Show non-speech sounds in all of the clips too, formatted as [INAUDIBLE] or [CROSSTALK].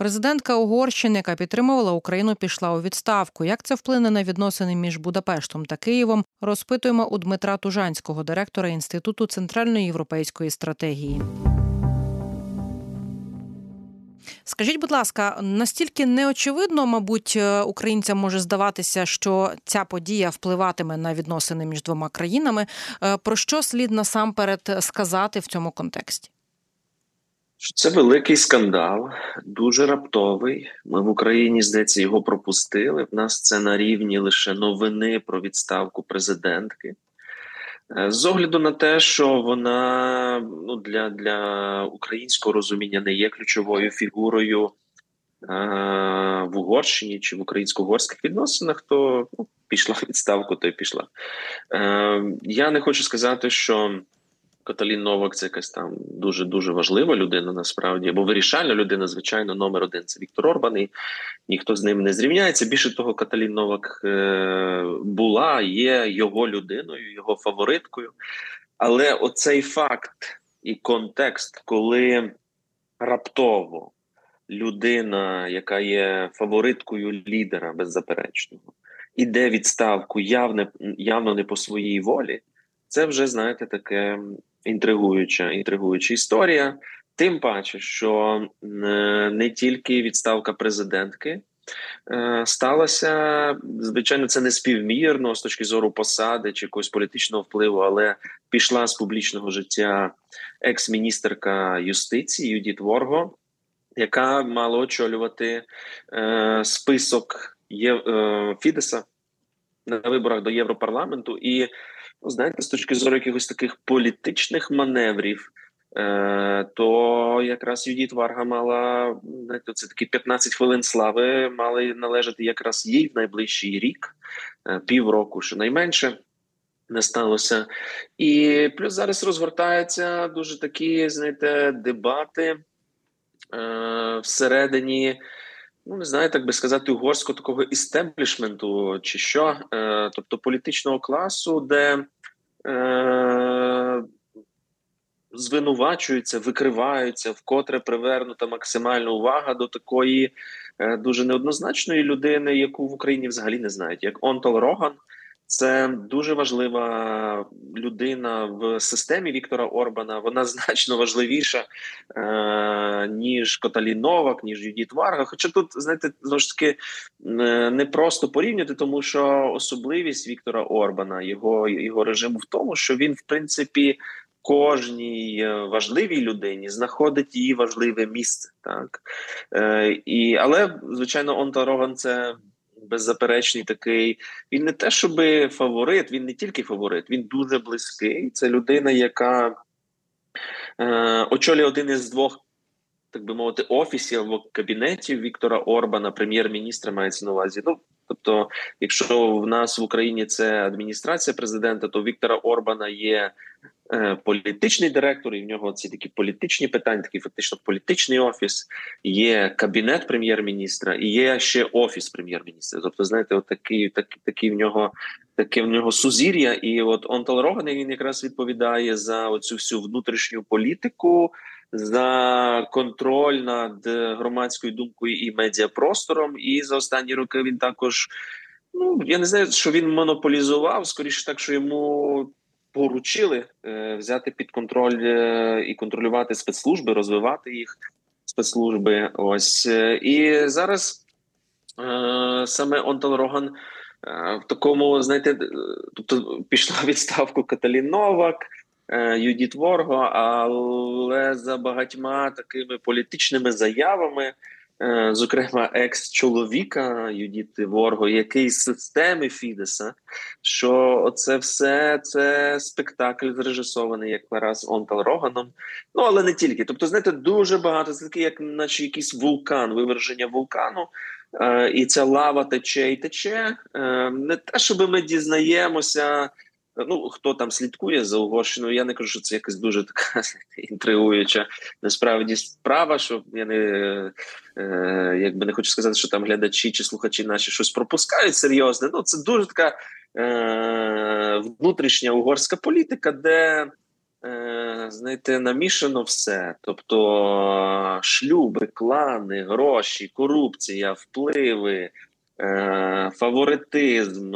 Президентка Угорщини, яка підтримувала Україну, пішла у відставку. Як це вплине на відносини між Будапештом та Києвом? Розпитуємо у Дмитра Тужанського, директора інституту центральної європейської стратегії. Скажіть, будь ласка, настільки неочевидно, мабуть, е, українцям може здаватися, що ця подія впливатиме на відносини між двома країнами. Е, про що слід насамперед сказати в цьому контексті? Це великий скандал, дуже раптовий. Ми в Україні здається його пропустили. В нас це на рівні лише новини про відставку президентки. Е, з огляду на те, що вона ну для для українського розуміння не є ключовою фігурою е, в Угорщині чи в українсько-угорських відносинах, то ну, пішла відставку, то й пішла. Е, Я не хочу сказати, що Каталін Новак це якась там дуже дуже важлива людина, насправді, або вирішальна людина, звичайно, номер один це Віктор Орбан, і ніхто з ним не зрівняється. Більше того, Каталін Новак е, була, є його людиною, його фавориткою. Але оцей факт і контекст, коли раптово людина, яка є фавориткою лідера беззаперечного, іде відставку явне, явно не по своїй волі. Це вже знаєте таке інтригуюча інтригуюча історія. Тим паче, що е, не тільки відставка президентки е, сталася, звичайно, це не співмірно з точки зору посади чи якогось політичного впливу, але пішла з публічного життя екс-міністерка юстиції Юдіт Ворго, яка мала очолювати е, список Є, Фідеса на виборах до Європарламенту і ну знаєте, з точки зору якихось таких політичних маневрів, е, то якраз Юдіт Варга мала знаєте, це такі 15 хвилин слави, мали належати якраз їй в найближчий рік, е, півроку, щонайменше. Не сталося, і плюс зараз розгортаються дуже такі, знаєте, дебати е, всередині ну не знаю, так би сказати, угорського такого істеблішменту, чи що, е, тобто політичного класу, де е, звинувачуються, викриваються, вкотре привернута максимальна увага до такої е, дуже неоднозначної людини, яку в Україні взагалі не знають, як Онтол Роган. Це дуже важлива людина в системі Віктора Орбана. Вона значно важливіша е, ніж Коталін Новак, ніж Юдіт Варга. Хоча тут знаєте, знову ж таки е, не просто порівняти, тому що особливість Віктора Орбана, його його режиму в тому, що він в принципі кожній е, важливій людині знаходить її важливе місце, так е, і але звичайно, Онта Роган це беззаперечний такий. Він не те, щоб фаворит, він не тільки фаворит, він дуже близький. Це людина, яка е, очолює один із двох. Так би мовити, офісів або кабінетів Віктора Орбана, прем'єр-міністра, мається на увазі. Ну тобто, якщо в нас в Україні це адміністрація президента, то Віктора Орбана є політичний директор, і в нього ці такі політичні питання, такий фактично політичний офіс, є кабінет прем'єр-міністра і є ще офіс прем'єр-міністра. Тобто, знаєте, от такий, так, такий в нього таке в нього сузір'я. І от Онтал Роган він якраз відповідає за оцю всю внутрішню політику. За контроль над громадською думкою і медіапростором, і за останні роки він також ну я не знаю, що він монополізував скоріше так, що йому поручили е, взяти під контроль е, і контролювати спецслужби, розвивати їх спецслужби. Ось е, і зараз саме Онтал Роган в такому, знаєте, тобто пішла відставку Каталін Новак. Юдіт Ворго, але за багатьма такими політичними заявами зокрема, екс-чоловіка Юдіти Ворго, який з системи Фідеса, що це все це спектакль зрежисований як раз Онтал Роганом. Ну але не тільки. Тобто, знаєте, дуже багато це таке, як наче якийсь вулкан, виверження вулкану. Е, і ця лава тече і тече. Е, не те, щоб ми дізнаємося. Ну, хто там слідкує за Угорщиною, я не кажу, що це якась дуже така [LAUGHS] інтригуюча насправді справа. Що я не е, якби не хочу сказати, що там глядачі чи слухачі наші щось пропускають серйозне. Ну це дуже така е, внутрішня угорська політика, де е, знаєте, намішано все. Тобто шлюби, клани, гроші, корупція, впливи, е, фаворитизм.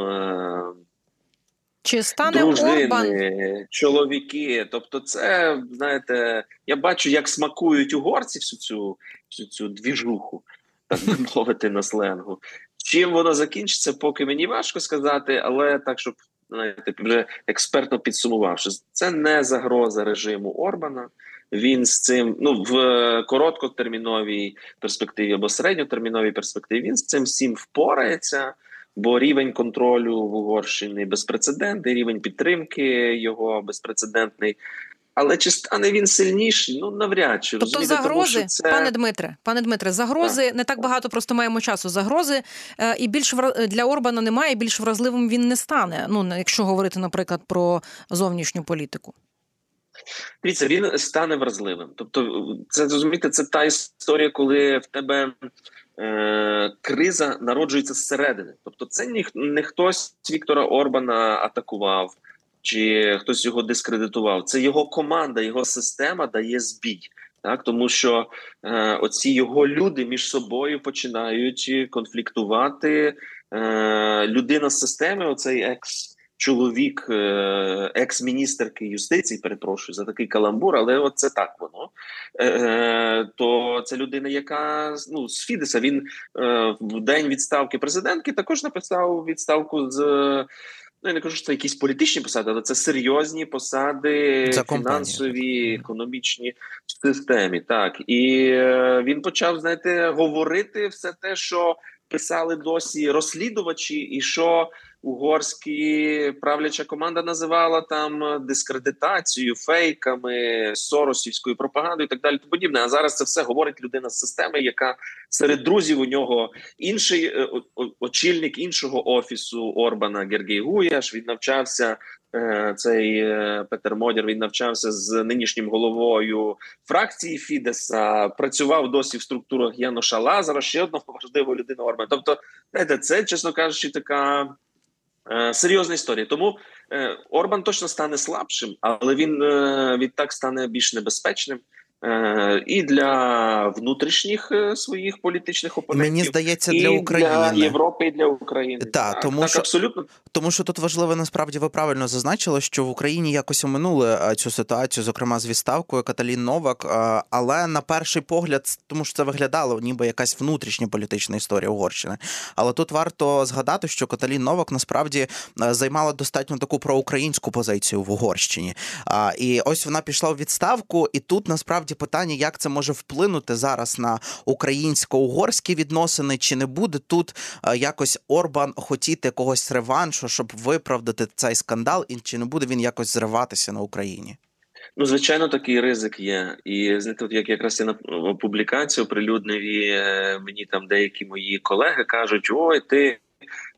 Чи стане дружини, Орбан? чоловіки? Тобто, це знаєте, я бачу, як смакують угорці всю цю всю цю двіжуху, так би [LAUGHS] мовити на сленгу. Чим воно закінчиться, поки мені важко сказати, але так, щоб знаєте, вже експертно підсумувавши, це не загроза режиму Орбана. Він з цим ну в короткотерміновій перспективі або середньотерміновій перспективі він з цим всім впорається бо рівень контролю в Угорщині безпрецедентний, рівень підтримки його безпрецедентний. Але чи стане він сильніший? Ну навряд чи тобто загрози, Тому, це... пане Дмитре, пане Дмитре, загрози так. не так багато, просто маємо часу. Загрози е, і більш для Орбана немає. Більш вразливим він не стане. Ну якщо говорити, наприклад, про зовнішню політику. Дивіться, він стане вразливим. Тобто, це розумієте, це та історія, коли в тебе е, криза народжується зсередини. Тобто, це ні, не хтось Віктора Орбана атакував чи хтось його дискредитував. Це його команда, його система дає збій. Так, тому що е, оці його люди між собою починають конфліктувати. Е, Людина з системи, оцей екс чоловік е, екс-міністерки юстиції, перепрошую за такий каламбур, але от це так воно. Е, е, то це людина, яка ну з Фідеса він в день відставки президентки також написав відставку з. Ну, я не кажу, що це якісь політичні посади, але це серйозні посади фінансові, економічні в системі. Так і він почав знаєте, говорити все те, що писали досі розслідувачі, і що угорські правляча команда називала там дискредитацією, фейками, соросівською пропагандою і так далі. Подібне. А зараз це все говорить людина з системи, яка серед друзів у нього інший е, очільник іншого офісу Орбана Гергій Гуяш. Він навчався. Е, цей е, Петер Модір він навчався з нинішнім головою фракції Фідеса. Працював досі в структурах Яноша Лазара, ще одного важливого людини Орбана. Тобто, це чесно кажучи, така серйозна історія. Тому е, Орбан точно стане слабшим, але він е, відтак стане більш небезпечним. Е, і для внутрішніх е, своїх політичних опонентів. Мені здається, для і України для Європи і для України. Та, так, тому так, що абсолютно тому, що тут важливо насправді ви правильно зазначили, що в Україні якось оминули е, цю ситуацію, зокрема з відставкою Каталін Новак. Але на перший погляд, тому що це виглядало, ніби якась внутрішня політична історія Угорщини. Але тут варто згадати, що Каталін Новак насправді займала достатньо таку проукраїнську позицію в Угорщині. І ось вона пішла у відставку, і тут насправді питання, як це може вплинути зараз на українсько-угорські відносини, чи не буде тут е, якось Орбан хотіти якогось реваншу, щоб виправдати цей скандал, і чи не буде він якось зриватися на Україні? Ну, звичайно, такий ризик є. І знаєте, от як якраз я на публікацію оприлюднив, і е, мені там деякі мої колеги кажуть: ой, ти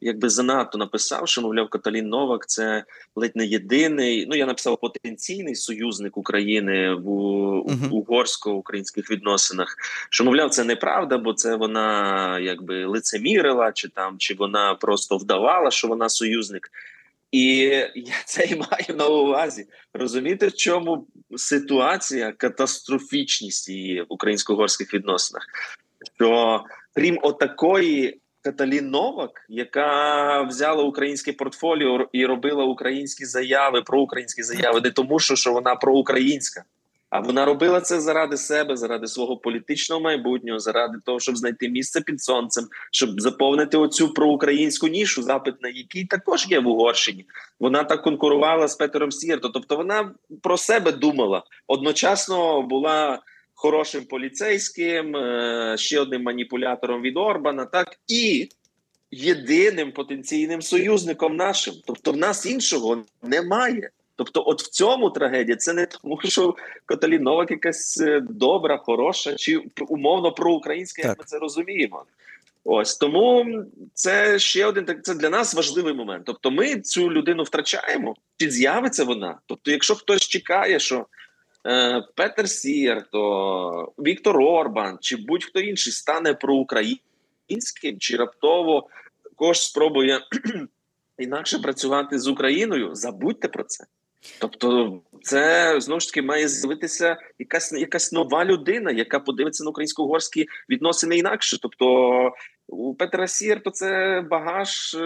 якби занадто написав, що мовляв Каталін Новак це ледь не єдиний. Ну я написав потенційний союзник України в uh-huh. угорсько-українських відносинах. Що мовляв, це неправда, бо це вона якби лицемірила, чи там чи вона просто вдавала, що вона союзник. І я це і маю на увазі. Розумієте, в чому ситуація, катастрофічність її в українсько-угорських відносинах? Що крім отакої Каталін Новак, яка взяла українське портфоліо і робила українські заяви про українські заяви, не тому, що, що вона проукраїнська, а вона робила це заради себе, заради свого політичного майбутнього, заради того, щоб знайти місце під сонцем, щоб заповнити оцю проукраїнську нішу, запит на який також є в Угорщині. Вона так конкурувала з Петером Сірто. Тобто вона про себе думала одночасно була хорошим поліцейським, е, ще одним маніпулятором від Орбана, так і єдиним потенційним союзником нашим. Тобто, в нас іншого немає. Тобто, от в цьому трагедія це не тому, що Каталін Новак якась е, добра, хороша чи умовно проукраїнська, як ми це розуміємо. Ось тому це ще один так. це для нас важливий момент. Тобто, ми цю людину втрачаємо, чи з'явиться вона? Тобто, якщо хтось чекає, що Петер Сірто, Віктор Орбан чи будь-хто інший стане проукраїнським, чи раптово також спробує [CLEARS THROAT] інакше працювати з Україною. Забудьте про це. Тобто, це знову ж таки має з'явитися якась якась нова людина, яка подивиться на українсько-угорські відносини інакше. Тобто у Петра Сір, то це багаж.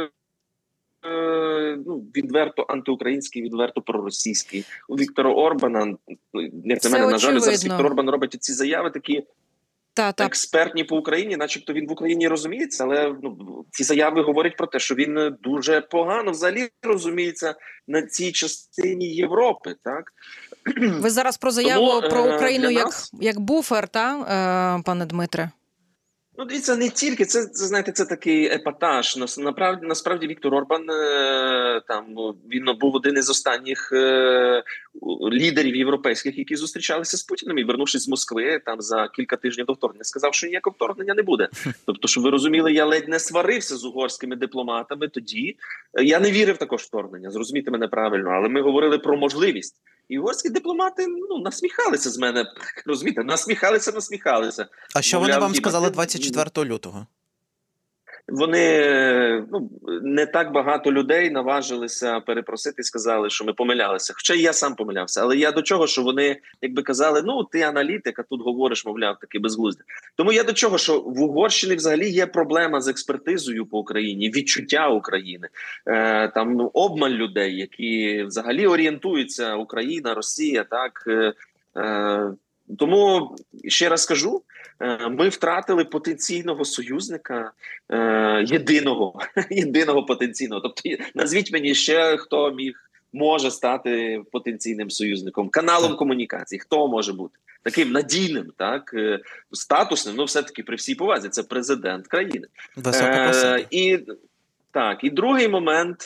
Е, ну, відверто антиукраїнський, відверто проросійський. У Віктора Орбана, як на мене, на жаль, зараз Віктор Орбан робить ці заяви такі та, та. експертні по Україні, начебто він в Україні розуміється, але ну ці заяви говорять про те, що він дуже погано взагалі розуміється на цій частині Європи. Так ви зараз про заяву Тому, про е, Україну як нас... як буфер, та е, пане Дмитре. Ну, дивіться, не тільки це, це знаєте, це такий епатаж. Насправді, насправді Віктор Орбан е, там ну, він був один із останніх е, лідерів європейських, які зустрічалися з Путіним і вернувшись з Москви там за кілька тижнів до вторгнення, сказав, що ніякого вторгнення не буде. [LAUGHS] Тобто, щоб ви розуміли, я ледь не сварився з угорськими дипломатами. Тоді я не вірив також вторгнення. Зрозумійте мене правильно, але ми говорили про можливість. І угорські дипломати ну насміхалися з мене. [LAUGHS] Розумієте, насміхалися, насміхалися. А що Мовляв, вони вам сказали 24 лютого? Вони ну не так багато людей наважилися перепросити і сказали, що ми помилялися. Хоча я сам помилявся, але я до чого, що вони якби казали: ну ти аналітик, а тут говориш, мовляв, таки безглузде. Тому я до чого, що в Угорщині взагалі є проблема з експертизою по Україні, відчуття України, е, там ну, обмаль людей, які взагалі орієнтуються Україна, Росія, так. Е, е, тому ще раз скажу: е, ми втратили потенційного союзника е, єдиного [LAUGHS] єдиного потенційного. Тобто, назвіть мені ще хто міг може стати потенційним союзником, каналом комунікації. Хто може бути таким надійним, так е, статусним? Ну, все таки при всій повазі, це президент країни Е, і. Так, і другий момент,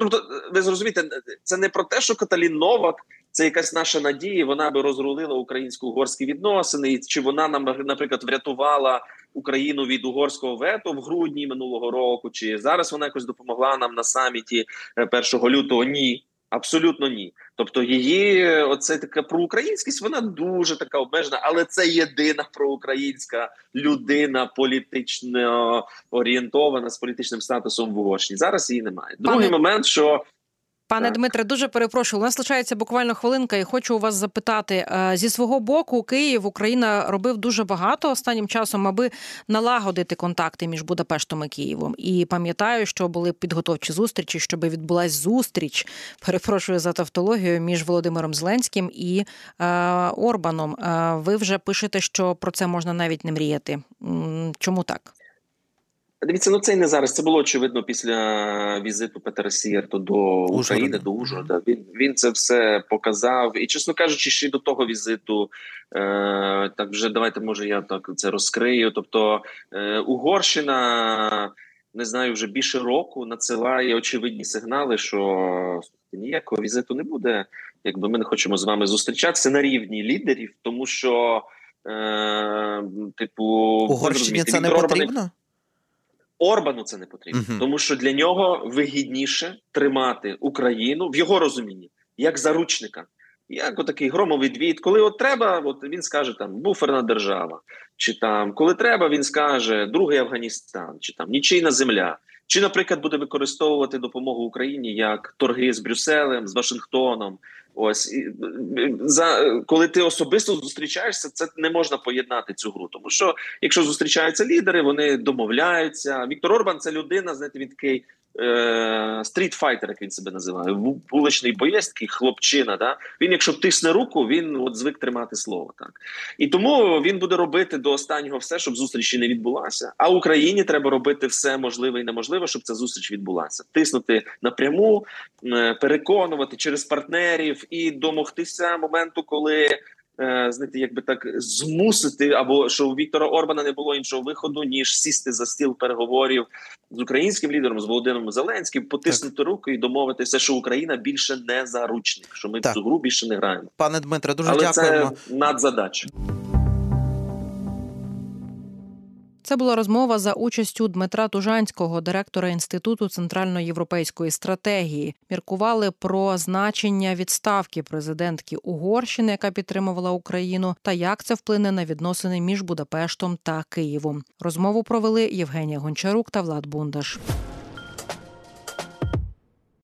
ну ви зрозумієте, це не про те, що Каталін Новак це якась наша надія. Вона би розрулила українсько-угорські відносини, чи вона нам наприклад врятувала Україну від угорського вето в грудні минулого року, чи зараз вона якось допомогла нам на саміті 1 е, лютого? Ні. Абсолютно ні. Тобто її оце така проукраїнськість, вона дуже така обмежена, але це єдина проукраїнська людина політично орієнтована з політичним статусом в Угорщині. Зараз її немає. Другий Пане... момент, що Пане так. Дмитре, дуже перепрошую. У нас лишається буквально хвилинка, і хочу у вас запитати е, зі свого боку, Київ Україна робив дуже багато останнім часом, аби налагодити контакти між Будапештом і Києвом. І пам'ятаю, що були підготовчі зустрічі, щоб відбулась зустріч. Перепрошую за тавтологію між Володимиром Зеленським і е, Орбаном. Е, ви вже пишете, що про це можна навіть не мріяти. Чому так? Дивіться, ну це не зараз. Це було очевидно після візиту Петера Сієрто до України, до Ужгорода. Він він це все показав. І, чесно кажучи, ще до того візиту, е, так вже давайте, може, я так це розкрию. Тобто е, Угорщина не знаю, вже більше року надсилає очевидні сигнали, що ніякого візиту не буде. Якби ми не хочемо з вами зустрічатися на рівні лідерів, тому що, е, типу, Угорщині це не потрібно. Орбану це не потрібно, uh тому що для нього вигідніше тримати Україну в його розумінні як заручника, як отакий громовий двіт. Коли от треба, от він скаже там буферна держава, чи там коли треба, він скаже другий Афганістан, чи там нічийна земля. Чи, наприклад, буде використовувати допомогу Україні як торги з Брюсселем, з Вашингтоном, Ось і за коли ти особисто зустрічаєшся, це не можна поєднати цю гру. Тому що якщо зустрічаються лідери, вони домовляються. Віктор Орбан це людина, знаєте, він такий е, стрітфайтер, як він себе називає, вуличний боєць, такий хлопчина. Да? Він, якщо тисне руку, він от звик тримати слово. Так і тому він буде робити до останнього все, щоб зустрічі не відбулася. А Україні треба робити все можливе і неможливе, щоб ця зустріч відбулася. Тиснути напряму, е, переконувати через партнерів і домогтися моменту, коли. Е, знаєте, якби так змусити, або що у Віктора Орбана не було іншого виходу, ніж сісти за стіл переговорів з українським лідером з Володимиром Зеленським, потиснути так. руку і домовитися, що Україна більше не заручник, що ми так. в цю гру більше не граємо. Пане Дмитре, дуже Але дякуємо. це надзадача. Це була розмова за участю Дмитра Тужанського, директора інституту центральноєвропейської стратегії. Міркували про значення відставки президентки Угорщини, яка підтримувала Україну, та як це вплине на відносини між Будапештом та Києвом. Розмову провели Євгенія Гончарук та Влад Бундаш.